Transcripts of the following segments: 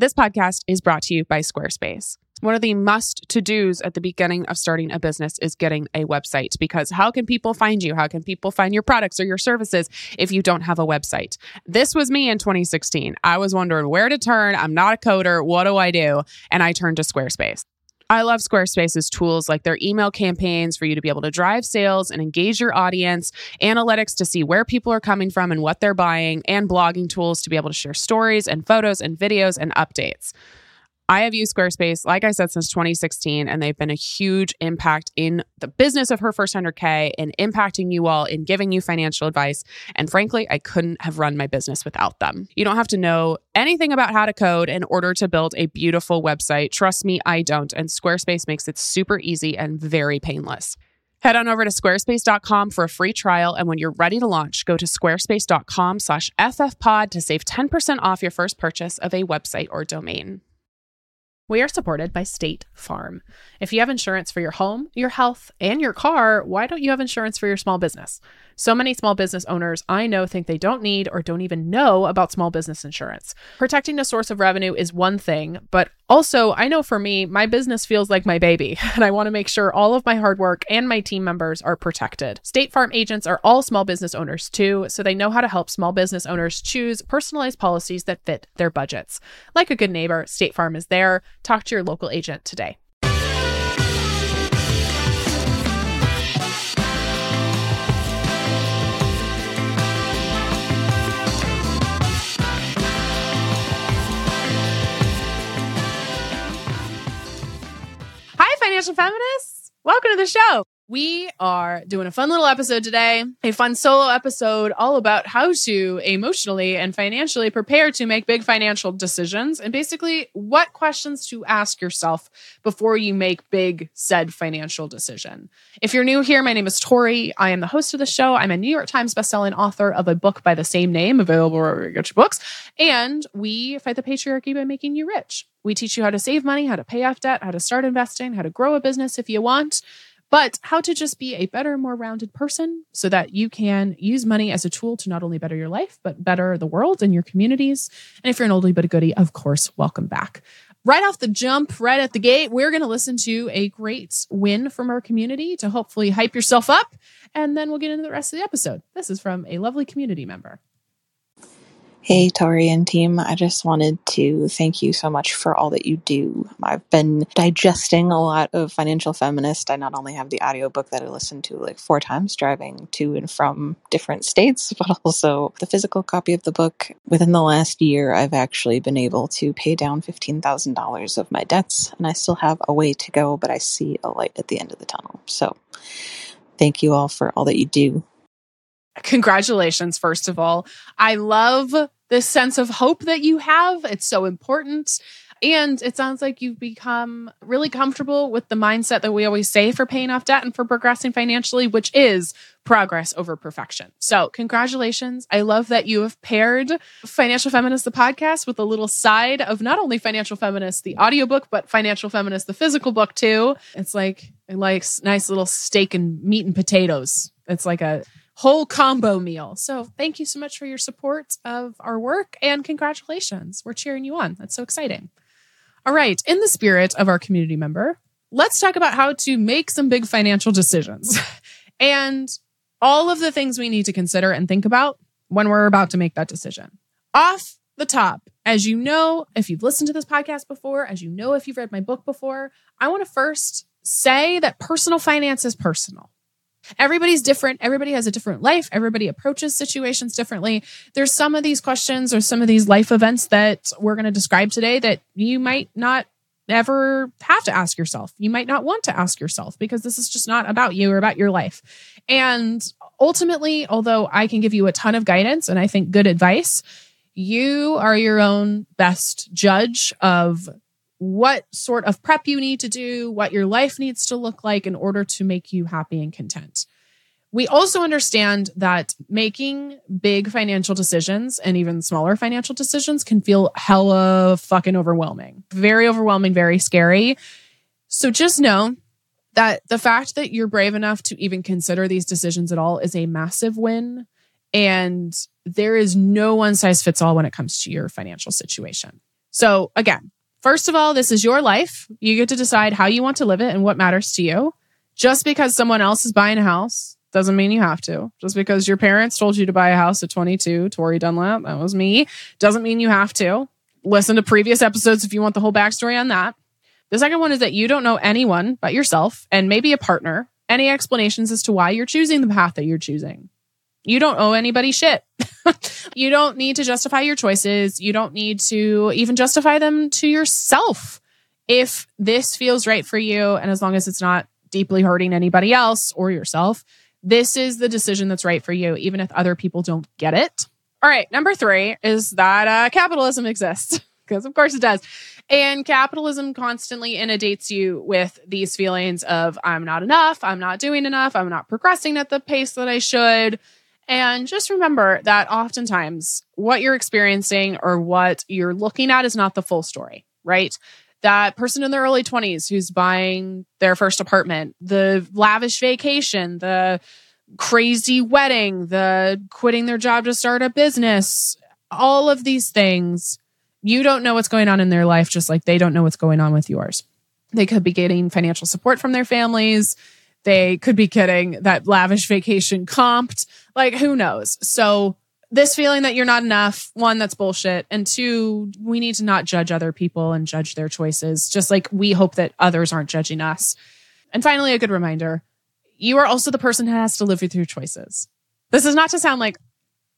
This podcast is brought to you by Squarespace. One of the must to dos at the beginning of starting a business is getting a website because how can people find you? How can people find your products or your services if you don't have a website? This was me in 2016. I was wondering where to turn. I'm not a coder. What do I do? And I turned to Squarespace. I love Squarespace's tools like their email campaigns for you to be able to drive sales and engage your audience, analytics to see where people are coming from and what they're buying, and blogging tools to be able to share stories and photos and videos and updates. I have used Squarespace, like I said, since 2016, and they've been a huge impact in the business of her first 100K and impacting you all in giving you financial advice. And frankly, I couldn't have run my business without them. You don't have to know anything about how to code in order to build a beautiful website. Trust me, I don't. And Squarespace makes it super easy and very painless. Head on over to squarespace.com for a free trial. And when you're ready to launch, go to squarespace.com slash ffpod to save 10% off your first purchase of a website or domain. We are supported by State Farm. If you have insurance for your home, your health, and your car, why don't you have insurance for your small business? So many small business owners I know think they don't need or don't even know about small business insurance. Protecting a source of revenue is one thing, but also, I know for me, my business feels like my baby, and I want to make sure all of my hard work and my team members are protected. State Farm agents are all small business owners too, so they know how to help small business owners choose personalized policies that fit their budgets. Like a good neighbor, State Farm is there. Talk to your local agent today. Financial feminists. Welcome to the show. We are doing a fun little episode today, a fun solo episode all about how to emotionally and financially prepare to make big financial decisions and basically what questions to ask yourself before you make big said financial decision. If you're new here, my name is Tori. I am the host of the show. I'm a New York Times bestselling author of a book by the same name, available wherever you get your books. And we fight the patriarchy by making you rich. We teach you how to save money, how to pay off debt, how to start investing, how to grow a business if you want but how to just be a better, more rounded person so that you can use money as a tool to not only better your life, but better the world and your communities. And if you're an oldie but a goodie, of course, welcome back. Right off the jump, right at the gate, we're going to listen to a great win from our community to hopefully hype yourself up. And then we'll get into the rest of the episode. This is from a lovely community member. Hey, Tori and team. I just wanted to thank you so much for all that you do. I've been digesting a lot of Financial Feminist. I not only have the audiobook that I listened to like four times driving to and from different states, but also the physical copy of the book. Within the last year, I've actually been able to pay down $15,000 of my debts, and I still have a way to go, but I see a light at the end of the tunnel. So thank you all for all that you do congratulations, first of all. I love this sense of hope that you have. It's so important. And it sounds like you've become really comfortable with the mindset that we always say for paying off debt and for progressing financially, which is progress over perfection. So, congratulations. I love that you have paired Financial Feminist, the podcast, with a little side of not only Financial Feminist, the audiobook, but Financial Feminist, the physical book, too. It's like, it likes nice little steak and meat and potatoes. It's like a whole combo meal. So thank you so much for your support of our work and congratulations. We're cheering you on. That's so exciting. All right. In the spirit of our community member, let's talk about how to make some big financial decisions and all of the things we need to consider and think about when we're about to make that decision. Off the top, as you know, if you've listened to this podcast before, as you know, if you've read my book before, I want to first say that personal finance is personal. Everybody's different. Everybody has a different life. Everybody approaches situations differently. There's some of these questions or some of these life events that we're going to describe today that you might not ever have to ask yourself. You might not want to ask yourself because this is just not about you or about your life. And ultimately, although I can give you a ton of guidance and I think good advice, you are your own best judge of what sort of prep you need to do, what your life needs to look like in order to make you happy and content. We also understand that making big financial decisions and even smaller financial decisions can feel hella fucking overwhelming. Very overwhelming, very scary. So just know that the fact that you're brave enough to even consider these decisions at all is a massive win. And there is no one size fits all when it comes to your financial situation. So, again, first of all, this is your life. You get to decide how you want to live it and what matters to you. Just because someone else is buying a house doesn't mean you have to. Just because your parents told you to buy a house at 22, Tori Dunlap, that was me, doesn't mean you have to. Listen to previous episodes if you want the whole backstory on that. The second one is that you don't know anyone but yourself and maybe a partner any explanations as to why you're choosing the path that you're choosing. You don't owe anybody shit. you don't need to justify your choices. You don't need to even justify them to yourself. If this feels right for you, and as long as it's not deeply hurting anybody else or yourself, this is the decision that's right for you, even if other people don't get it. All right, number three is that uh, capitalism exists, because of course it does. And capitalism constantly inundates you with these feelings of, I'm not enough, I'm not doing enough, I'm not progressing at the pace that I should. And just remember that oftentimes what you're experiencing or what you're looking at is not the full story, right? That person in their early 20s who's buying their first apartment, the lavish vacation, the crazy wedding, the quitting their job to start a business, all of these things you don't know what's going on in their life, just like they don't know what's going on with yours. They could be getting financial support from their families. They could be getting that lavish vacation comped. Like, who knows? So, this feeling that you're not enough, one, that's bullshit. And two, we need to not judge other people and judge their choices, just like we hope that others aren't judging us. And finally, a good reminder you are also the person who has to live with your choices. This is not to sound like,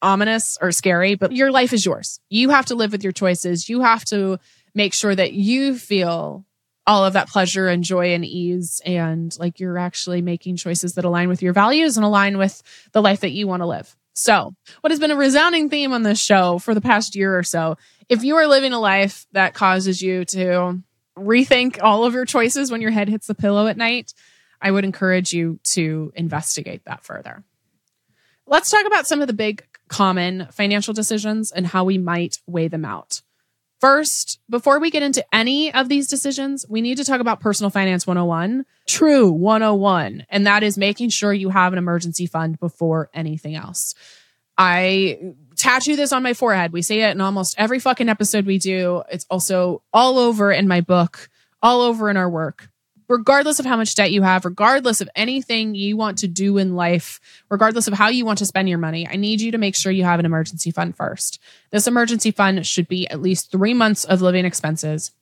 ominous or scary, but your life is yours. You have to live with your choices. You have to make sure that you feel all of that pleasure and joy and ease and like you're actually making choices that align with your values and align with the life that you want to live. So, what has been a resounding theme on this show for the past year or so, if you are living a life that causes you to rethink all of your choices when your head hits the pillow at night, I would encourage you to investigate that further. Let's talk about some of the big common financial decisions and how we might weigh them out. First, before we get into any of these decisions, we need to talk about personal finance 101, true 101, and that is making sure you have an emergency fund before anything else. I tattoo this on my forehead. We say it in almost every fucking episode we do. It's also all over in my book, all over in our work regardless of how much debt you have, regardless of anything you want to do in life, regardless of how you want to spend your money, I need you to make sure you have an emergency fund first. This emergency fund should be at least three months of living expenses,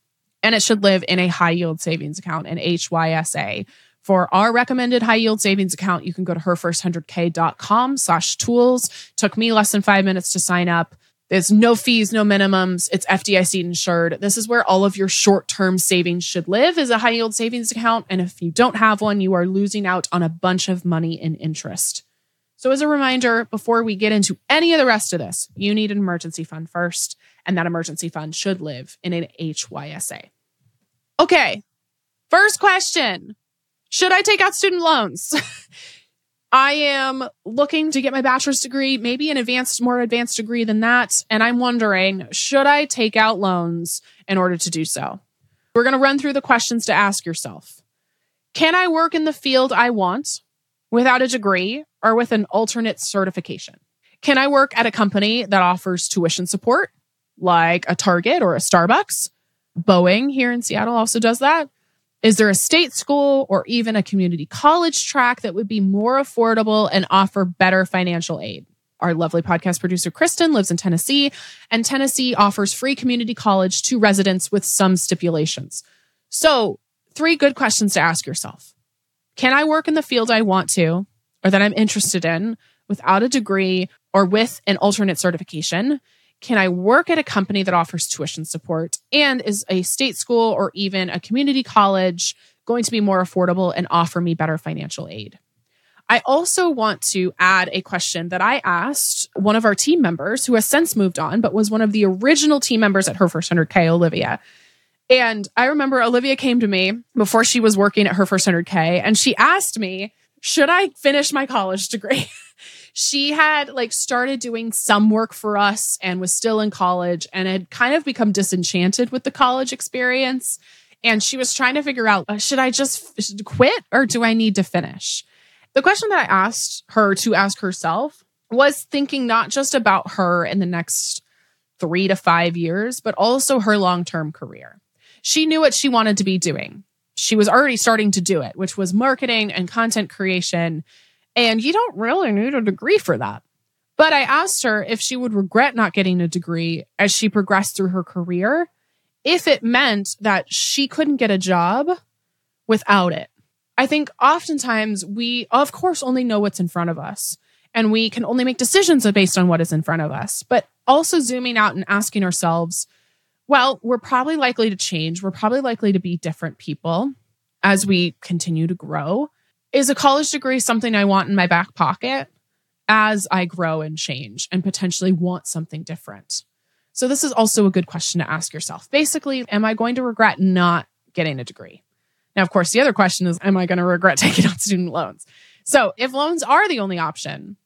and it should live in a high yield savings account, an HYSA. For our recommended high yield savings account, you can go to herfirst100k.com slash tools. Took me less than five minutes to sign up. There's no fees, no minimums. It's FDIC insured. This is where all of your short term savings should live is a high yield savings account. And if you don't have one, you are losing out on a bunch of money in interest. So, as a reminder, before we get into any of the rest of this, you need an emergency fund first, and that emergency fund should live in an HYSA. Okay, first question Should I take out student loans? I am looking to get my bachelor's degree, maybe an advanced, more advanced degree than that. And I'm wondering, should I take out loans in order to do so? We're going to run through the questions to ask yourself. Can I work in the field I want without a degree or with an alternate certification? Can I work at a company that offers tuition support, like a Target or a Starbucks? Boeing here in Seattle also does that. Is there a state school or even a community college track that would be more affordable and offer better financial aid? Our lovely podcast producer, Kristen, lives in Tennessee, and Tennessee offers free community college to residents with some stipulations. So, three good questions to ask yourself Can I work in the field I want to or that I'm interested in without a degree or with an alternate certification? Can I work at a company that offers tuition support? And is a state school or even a community college going to be more affordable and offer me better financial aid? I also want to add a question that I asked one of our team members who has since moved on, but was one of the original team members at her first 100K, Olivia. And I remember Olivia came to me before she was working at her first 100K and she asked me, should I finish my college degree? she had like started doing some work for us and was still in college and had kind of become disenchanted with the college experience. And she was trying to figure out uh, should I just quit or do I need to finish? The question that I asked her to ask herself was thinking not just about her in the next three to five years, but also her long term career. She knew what she wanted to be doing. She was already starting to do it, which was marketing and content creation. And you don't really need a degree for that. But I asked her if she would regret not getting a degree as she progressed through her career, if it meant that she couldn't get a job without it. I think oftentimes we, of course, only know what's in front of us and we can only make decisions based on what is in front of us. But also zooming out and asking ourselves, well, we're probably likely to change. We're probably likely to be different people as we continue to grow. Is a college degree something I want in my back pocket as I grow and change and potentially want something different? So, this is also a good question to ask yourself. Basically, am I going to regret not getting a degree? Now, of course, the other question is, am I going to regret taking out student loans? So, if loans are the only option,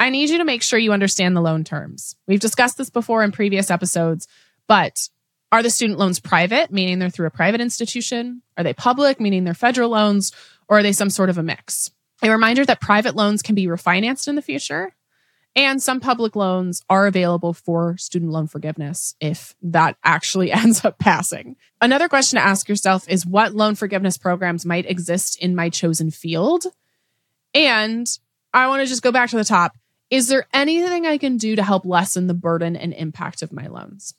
I need you to make sure you understand the loan terms. We've discussed this before in previous episodes, but are the student loans private, meaning they're through a private institution? Are they public, meaning they're federal loans? Or are they some sort of a mix? A reminder that private loans can be refinanced in the future. And some public loans are available for student loan forgiveness if that actually ends up passing. Another question to ask yourself is what loan forgiveness programs might exist in my chosen field? And I want to just go back to the top. Is there anything I can do to help lessen the burden and impact of my loans?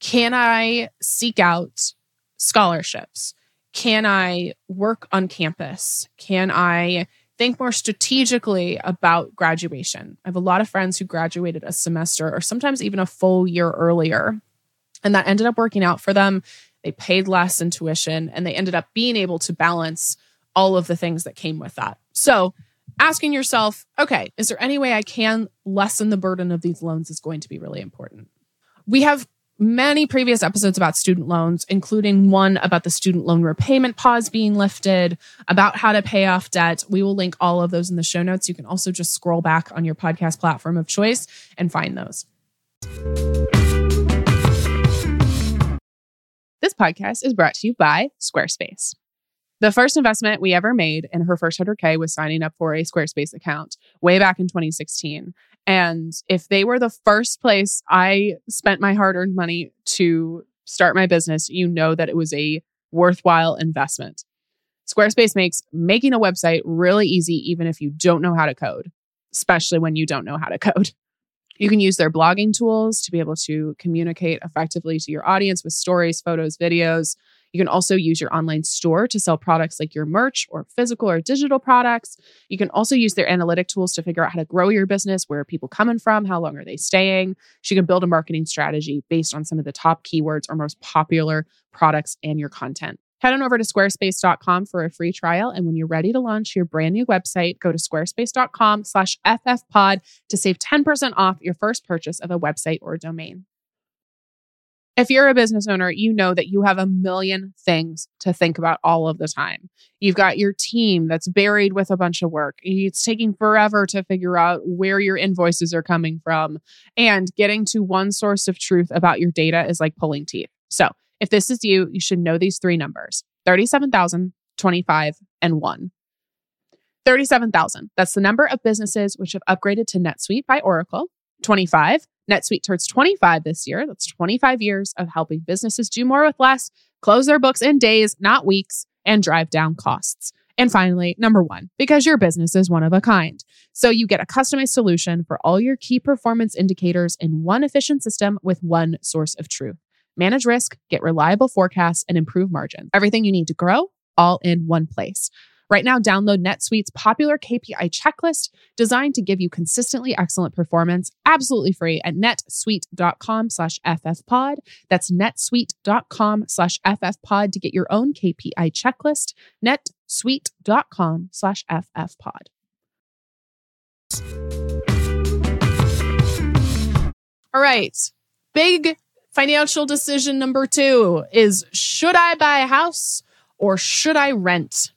Can I seek out scholarships? Can I work on campus? Can I think more strategically about graduation? I have a lot of friends who graduated a semester or sometimes even a full year earlier, and that ended up working out for them. They paid less in tuition and they ended up being able to balance all of the things that came with that. So, asking yourself, okay, is there any way I can lessen the burden of these loans is going to be really important. We have many previous episodes about student loans, including one about the student loan repayment pause being lifted, about how to pay off debt. We will link all of those in the show notes. You can also just scroll back on your podcast platform of choice and find those. This podcast is brought to you by Squarespace. The first investment we ever made in her first 100K was signing up for a Squarespace account way back in 2016. And if they were the first place I spent my hard earned money to start my business, you know that it was a worthwhile investment. Squarespace makes making a website really easy, even if you don't know how to code, especially when you don't know how to code. You can use their blogging tools to be able to communicate effectively to your audience with stories, photos, videos. You can also use your online store to sell products like your merch or physical or digital products. You can also use their analytic tools to figure out how to grow your business. Where are people coming from? How long are they staying? You can build a marketing strategy based on some of the top keywords or most popular products and your content. Head on over to squarespace.com for a free trial. And when you're ready to launch your brand new website, go to squarespace.com slash ffpod to save 10% off your first purchase of a website or domain. If you're a business owner, you know that you have a million things to think about all of the time. You've got your team that's buried with a bunch of work. It's taking forever to figure out where your invoices are coming from. And getting to one source of truth about your data is like pulling teeth. So, if this is you, you should know these three numbers 37,000, 25, and 1. 37,000. That's the number of businesses which have upgraded to NetSuite by Oracle. 25. NetSuite turns 25 this year. That's 25 years of helping businesses do more with less, close their books in days, not weeks, and drive down costs. And finally, number one, because your business is one of a kind. So you get a customized solution for all your key performance indicators in one efficient system with one source of truth. Manage risk, get reliable forecasts, and improve margin. Everything you need to grow, all in one place. Right now, download NetSuite's popular KPI checklist designed to give you consistently excellent performance absolutely free at netsuite.com slash ffpod. That's netsuite.com slash ffpod to get your own KPI checklist. netsuite.com slash ffpod. All right. Big financial decision number two is should I buy a house or should I rent?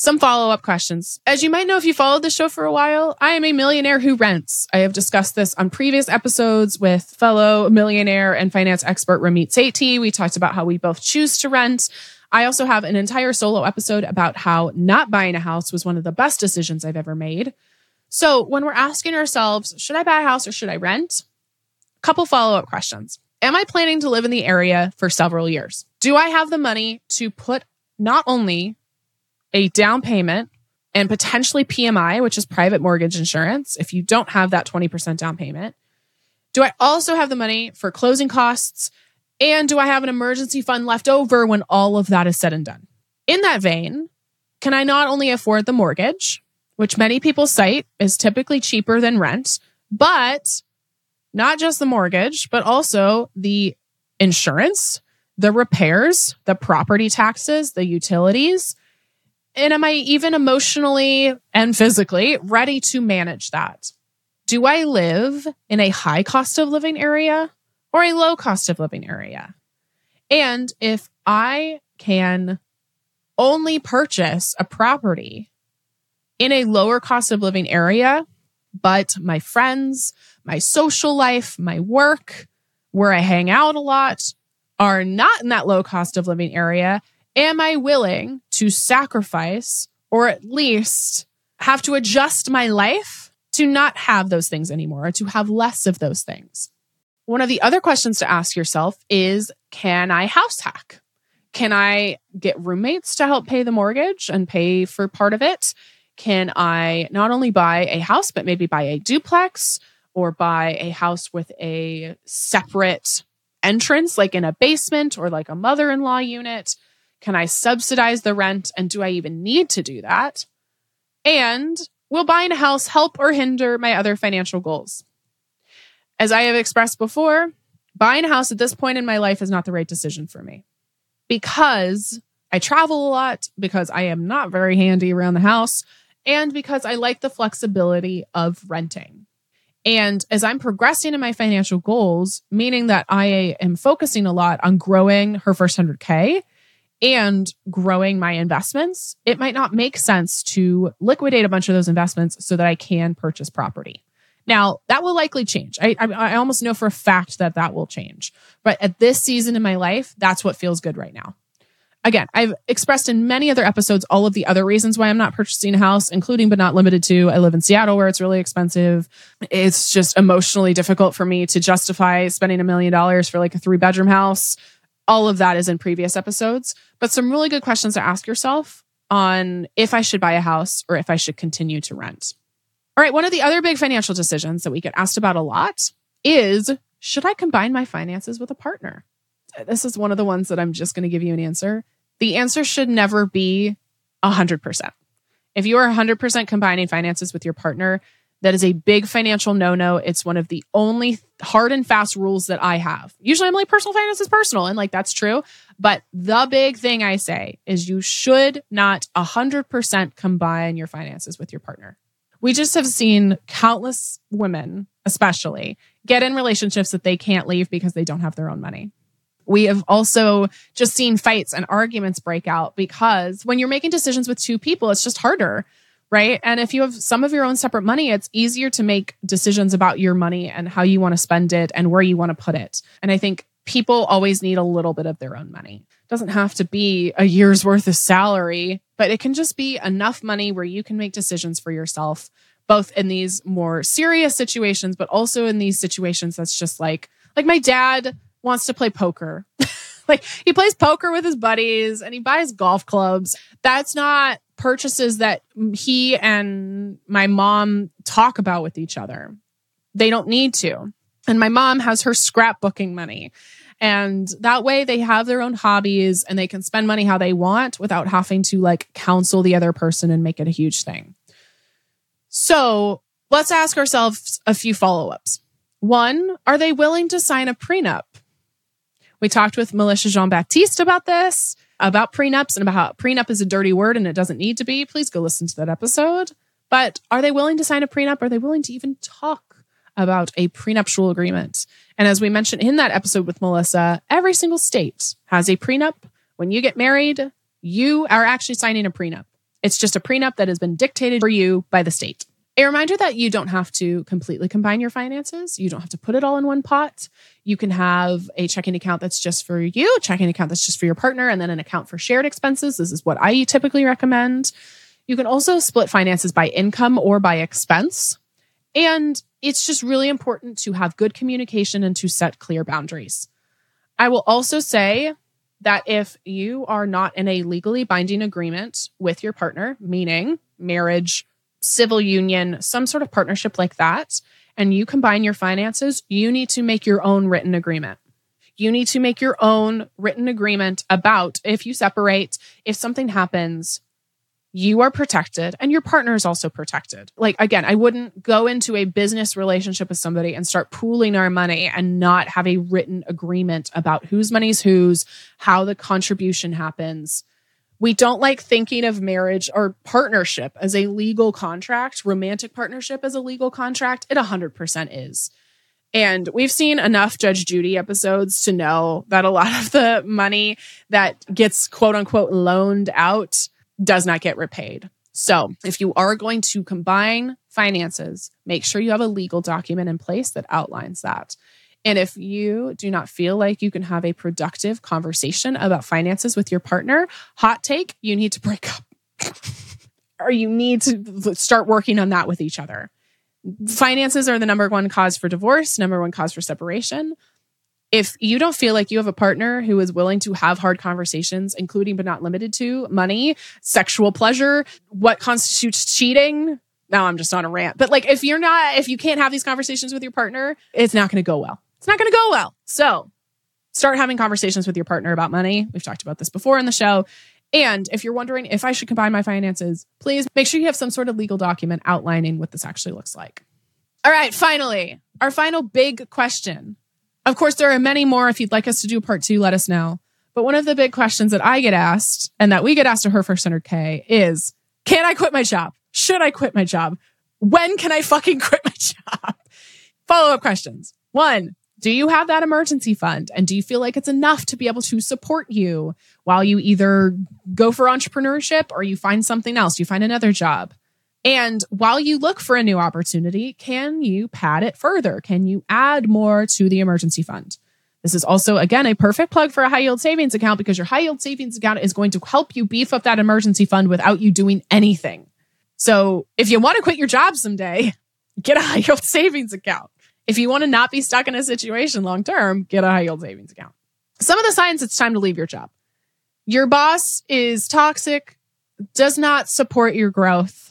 Some follow up questions. As you might know if you followed the show for a while, I am a millionaire who rents. I have discussed this on previous episodes with fellow millionaire and finance expert Ramit Sethi. We talked about how we both choose to rent. I also have an entire solo episode about how not buying a house was one of the best decisions I've ever made. So, when we're asking ourselves, should I buy a house or should I rent? Couple follow up questions. Am I planning to live in the area for several years? Do I have the money to put not only a down payment and potentially PMI, which is private mortgage insurance, if you don't have that 20% down payment? Do I also have the money for closing costs? And do I have an emergency fund left over when all of that is said and done? In that vein, can I not only afford the mortgage, which many people cite is typically cheaper than rent, but not just the mortgage, but also the insurance, the repairs, the property taxes, the utilities. And am I even emotionally and physically ready to manage that? Do I live in a high cost of living area or a low cost of living area? And if I can only purchase a property in a lower cost of living area, but my friends, my social life, my work, where I hang out a lot are not in that low cost of living area, am I willing to sacrifice or at least have to adjust my life to not have those things anymore or to have less of those things? One of the other questions to ask yourself is Can I house hack? Can I get roommates to help pay the mortgage and pay for part of it? Can I not only buy a house, but maybe buy a duplex or buy a house with a separate entrance, like in a basement or like a mother in law unit? Can I subsidize the rent? And do I even need to do that? And will buying a house help or hinder my other financial goals? As I have expressed before, buying a house at this point in my life is not the right decision for me because I travel a lot, because I am not very handy around the house, and because I like the flexibility of renting. And as I'm progressing in my financial goals, meaning that I am focusing a lot on growing her first 100K and growing my investments, it might not make sense to liquidate a bunch of those investments so that I can purchase property. Now, that will likely change. I, I, I, almost know for a fact that that will change. But at this season in my life, that's what feels good right now. Again, I've expressed in many other episodes all of the other reasons why I'm not purchasing a house, including but not limited to I live in Seattle where it's really expensive. It's just emotionally difficult for me to justify spending a million dollars for like a three bedroom house. All of that is in previous episodes, but some really good questions to ask yourself on if I should buy a house or if I should continue to rent. All right, one of the other big financial decisions that we get asked about a lot is should I combine my finances with a partner? This is one of the ones that I'm just going to give you an answer. The answer should never be 100%. If you are 100% combining finances with your partner, that is a big financial no no. It's one of the only hard and fast rules that I have. Usually I'm like, personal finance is personal, and like that's true. But the big thing I say is you should not 100% combine your finances with your partner we just have seen countless women, especially, get in relationships that they can't leave because they don't have their own money. We have also just seen fights and arguments break out because when you're making decisions with two people, it's just harder, right? And if you have some of your own separate money, it's easier to make decisions about your money and how you want to spend it and where you want to put it. And I think people always need a little bit of their own money. It doesn't have to be a year's worth of salary, but it can just be enough money where you can make decisions for yourself, both in these more serious situations, but also in these situations that's just like, like my dad wants to play poker. like he plays poker with his buddies and he buys golf clubs. That's not purchases that he and my mom talk about with each other. They don't need to. And my mom has her scrapbooking money. And that way they have their own hobbies and they can spend money how they want without having to like counsel the other person and make it a huge thing. So let's ask ourselves a few follow ups. One, are they willing to sign a prenup? We talked with Melissa Jean Baptiste about this, about prenups and about how prenup is a dirty word and it doesn't need to be. Please go listen to that episode. But are they willing to sign a prenup? Are they willing to even talk about a prenuptial agreement. And as we mentioned in that episode with Melissa, every single state has a prenup. When you get married, you are actually signing a prenup. It's just a prenup that has been dictated for you by the state. A reminder that you don't have to completely combine your finances. You don't have to put it all in one pot. You can have a checking account that's just for you, a checking account that's just for your partner, and then an account for shared expenses. This is what I typically recommend. You can also split finances by income or by expense. And it's just really important to have good communication and to set clear boundaries. I will also say that if you are not in a legally binding agreement with your partner, meaning marriage, civil union, some sort of partnership like that, and you combine your finances, you need to make your own written agreement. You need to make your own written agreement about if you separate, if something happens, you are protected and your partner is also protected. Like, again, I wouldn't go into a business relationship with somebody and start pooling our money and not have a written agreement about whose money's whose, how the contribution happens. We don't like thinking of marriage or partnership as a legal contract, romantic partnership as a legal contract. It 100% is. And we've seen enough Judge Judy episodes to know that a lot of the money that gets quote unquote loaned out does not get repaid. So, if you are going to combine finances, make sure you have a legal document in place that outlines that. And if you do not feel like you can have a productive conversation about finances with your partner, hot take, you need to break up. or you need to start working on that with each other. Finances are the number one cause for divorce, number one cause for separation if you don't feel like you have a partner who is willing to have hard conversations, including but not limited to money, sexual pleasure, what constitutes cheating. Now I'm just on a rant, but like if you're not, if you can't have these conversations with your partner, it's not going to go well. It's not going to go well. So start having conversations with your partner about money. We've talked about this before in the show. And if you're wondering if I should combine my finances, please make sure you have some sort of legal document outlining what this actually looks like. All right, finally, our final big question of course, there are many more. If you'd like us to do part two, let us know. But one of the big questions that I get asked and that we get asked to her first 100K is Can I quit my job? Should I quit my job? When can I fucking quit my job? Follow up questions. One, do you have that emergency fund? And do you feel like it's enough to be able to support you while you either go for entrepreneurship or you find something else, you find another job? And while you look for a new opportunity, can you pad it further? Can you add more to the emergency fund? This is also, again, a perfect plug for a high yield savings account because your high yield savings account is going to help you beef up that emergency fund without you doing anything. So if you want to quit your job someday, get a high yield savings account. If you want to not be stuck in a situation long term, get a high yield savings account. Some of the signs it's time to leave your job. Your boss is toxic, does not support your growth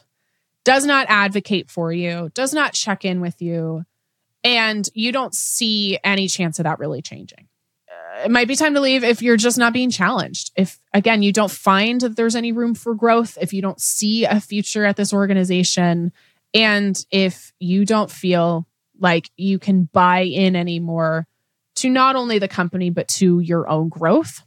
does not advocate for you, does not check in with you, and you don't see any chance of that really changing. Uh, it might be time to leave if you're just not being challenged. If, again, you don't find that there's any room for growth, if you don't see a future at this organization, and if you don't feel like you can buy in anymore to not only the company, but to your own growth.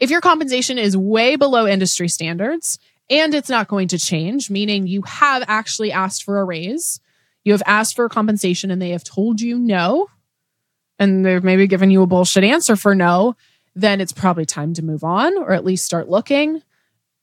If your compensation is way below industry standards, and it's not going to change, meaning you have actually asked for a raise. You have asked for compensation and they have told you no, and they've maybe given you a bullshit answer for no, then it's probably time to move on or at least start looking.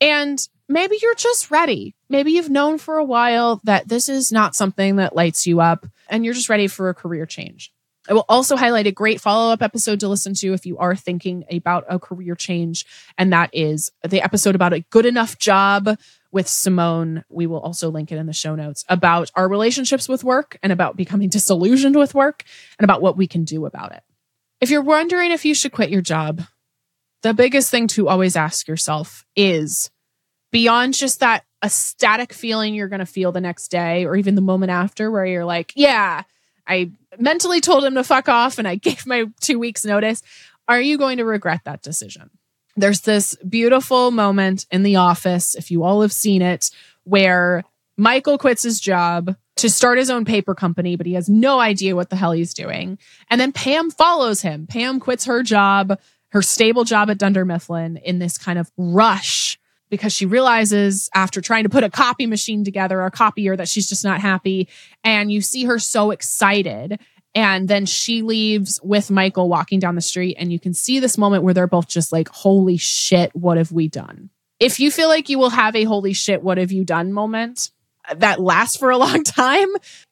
And maybe you're just ready. Maybe you've known for a while that this is not something that lights you up and you're just ready for a career change. I will also highlight a great follow up episode to listen to if you are thinking about a career change. And that is the episode about a good enough job with Simone. We will also link it in the show notes about our relationships with work and about becoming disillusioned with work and about what we can do about it. If you're wondering if you should quit your job, the biggest thing to always ask yourself is beyond just that ecstatic feeling you're going to feel the next day or even the moment after where you're like, yeah, I mentally told him to fuck off and I gave my two weeks notice. Are you going to regret that decision? There's this beautiful moment in the office, if you all have seen it, where Michael quits his job to start his own paper company, but he has no idea what the hell he's doing. And then Pam follows him. Pam quits her job, her stable job at Dunder Mifflin, in this kind of rush because she realizes after trying to put a copy machine together, a copier, that she's just not happy. And you see her so excited. And then she leaves with Michael walking down the street. And you can see this moment where they're both just like, holy shit, what have we done? If you feel like you will have a holy shit, what have you done moment that lasts for a long time,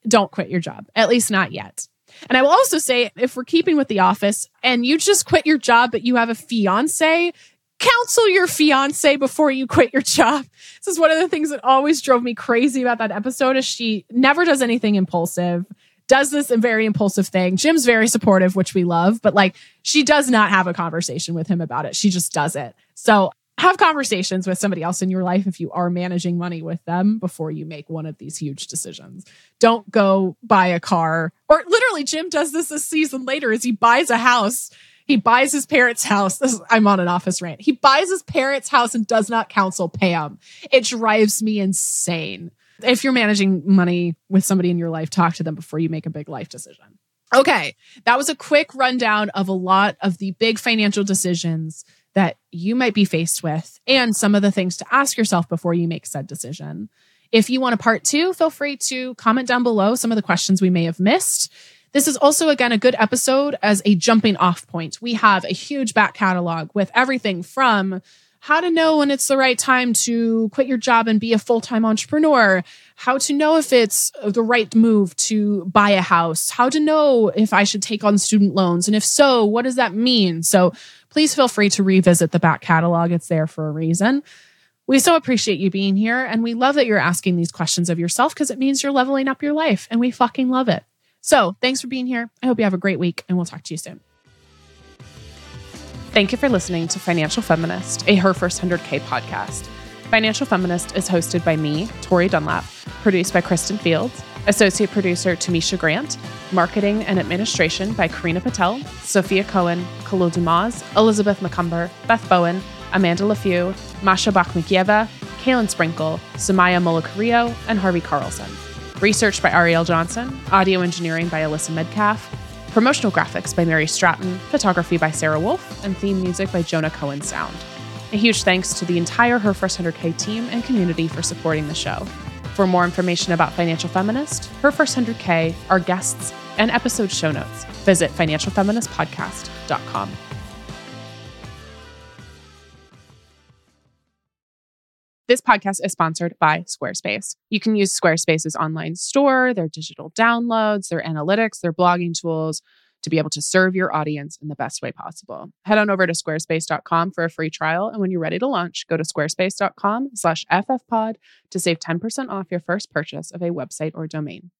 don't quit your job, at least not yet. And I will also say, if we're keeping with the office and you just quit your job, but you have a fiance, counsel your fiance before you quit your job. This is one of the things that always drove me crazy about that episode is she never does anything impulsive, does this very impulsive thing. Jim's very supportive, which we love, but like she does not have a conversation with him about it. She just does it. So have conversations with somebody else in your life if you are managing money with them before you make one of these huge decisions. Don't go buy a car or literally Jim does this a season later as he buys a house. He buys his parents' house. Is, I'm on an office rant. He buys his parents' house and does not counsel Pam. It drives me insane. If you're managing money with somebody in your life, talk to them before you make a big life decision. Okay, that was a quick rundown of a lot of the big financial decisions that you might be faced with and some of the things to ask yourself before you make said decision. If you want a part two, feel free to comment down below some of the questions we may have missed. This is also, again, a good episode as a jumping off point. We have a huge back catalog with everything from how to know when it's the right time to quit your job and be a full time entrepreneur, how to know if it's the right move to buy a house, how to know if I should take on student loans. And if so, what does that mean? So please feel free to revisit the back catalog. It's there for a reason. We so appreciate you being here. And we love that you're asking these questions of yourself because it means you're leveling up your life. And we fucking love it. So thanks for being here. I hope you have a great week and we'll talk to you soon. Thank you for listening to Financial Feminist, a Her First 100K podcast. Financial Feminist is hosted by me, Tori Dunlap, produced by Kristen Fields, associate producer Tamisha Grant, marketing and administration by Karina Patel, Sophia Cohen, Khalil Dumas, Elizabeth McCumber, Beth Bowen, Amanda LaFew, Masha Bakhmikieva, Kaylin Sprinkle, Samaya Molacario, and Harvey Carlson. Research by Ariel Johnson, audio engineering by Alyssa Medcalf, Promotional graphics by Mary Stratton, photography by Sarah Wolf, and theme music by Jonah Cohen Sound. A huge thanks to the entire Her First 100K team and community for supporting the show. For more information about Financial Feminist, Her First 100K, our guests, and episode show notes, visit financialfeministpodcast.com. This podcast is sponsored by Squarespace. You can use Squarespace's online store, their digital downloads, their analytics, their blogging tools to be able to serve your audience in the best way possible. Head on over to squarespace.com for a free trial. And when you're ready to launch, go to squarespace.com slash ffpod to save 10% off your first purchase of a website or domain.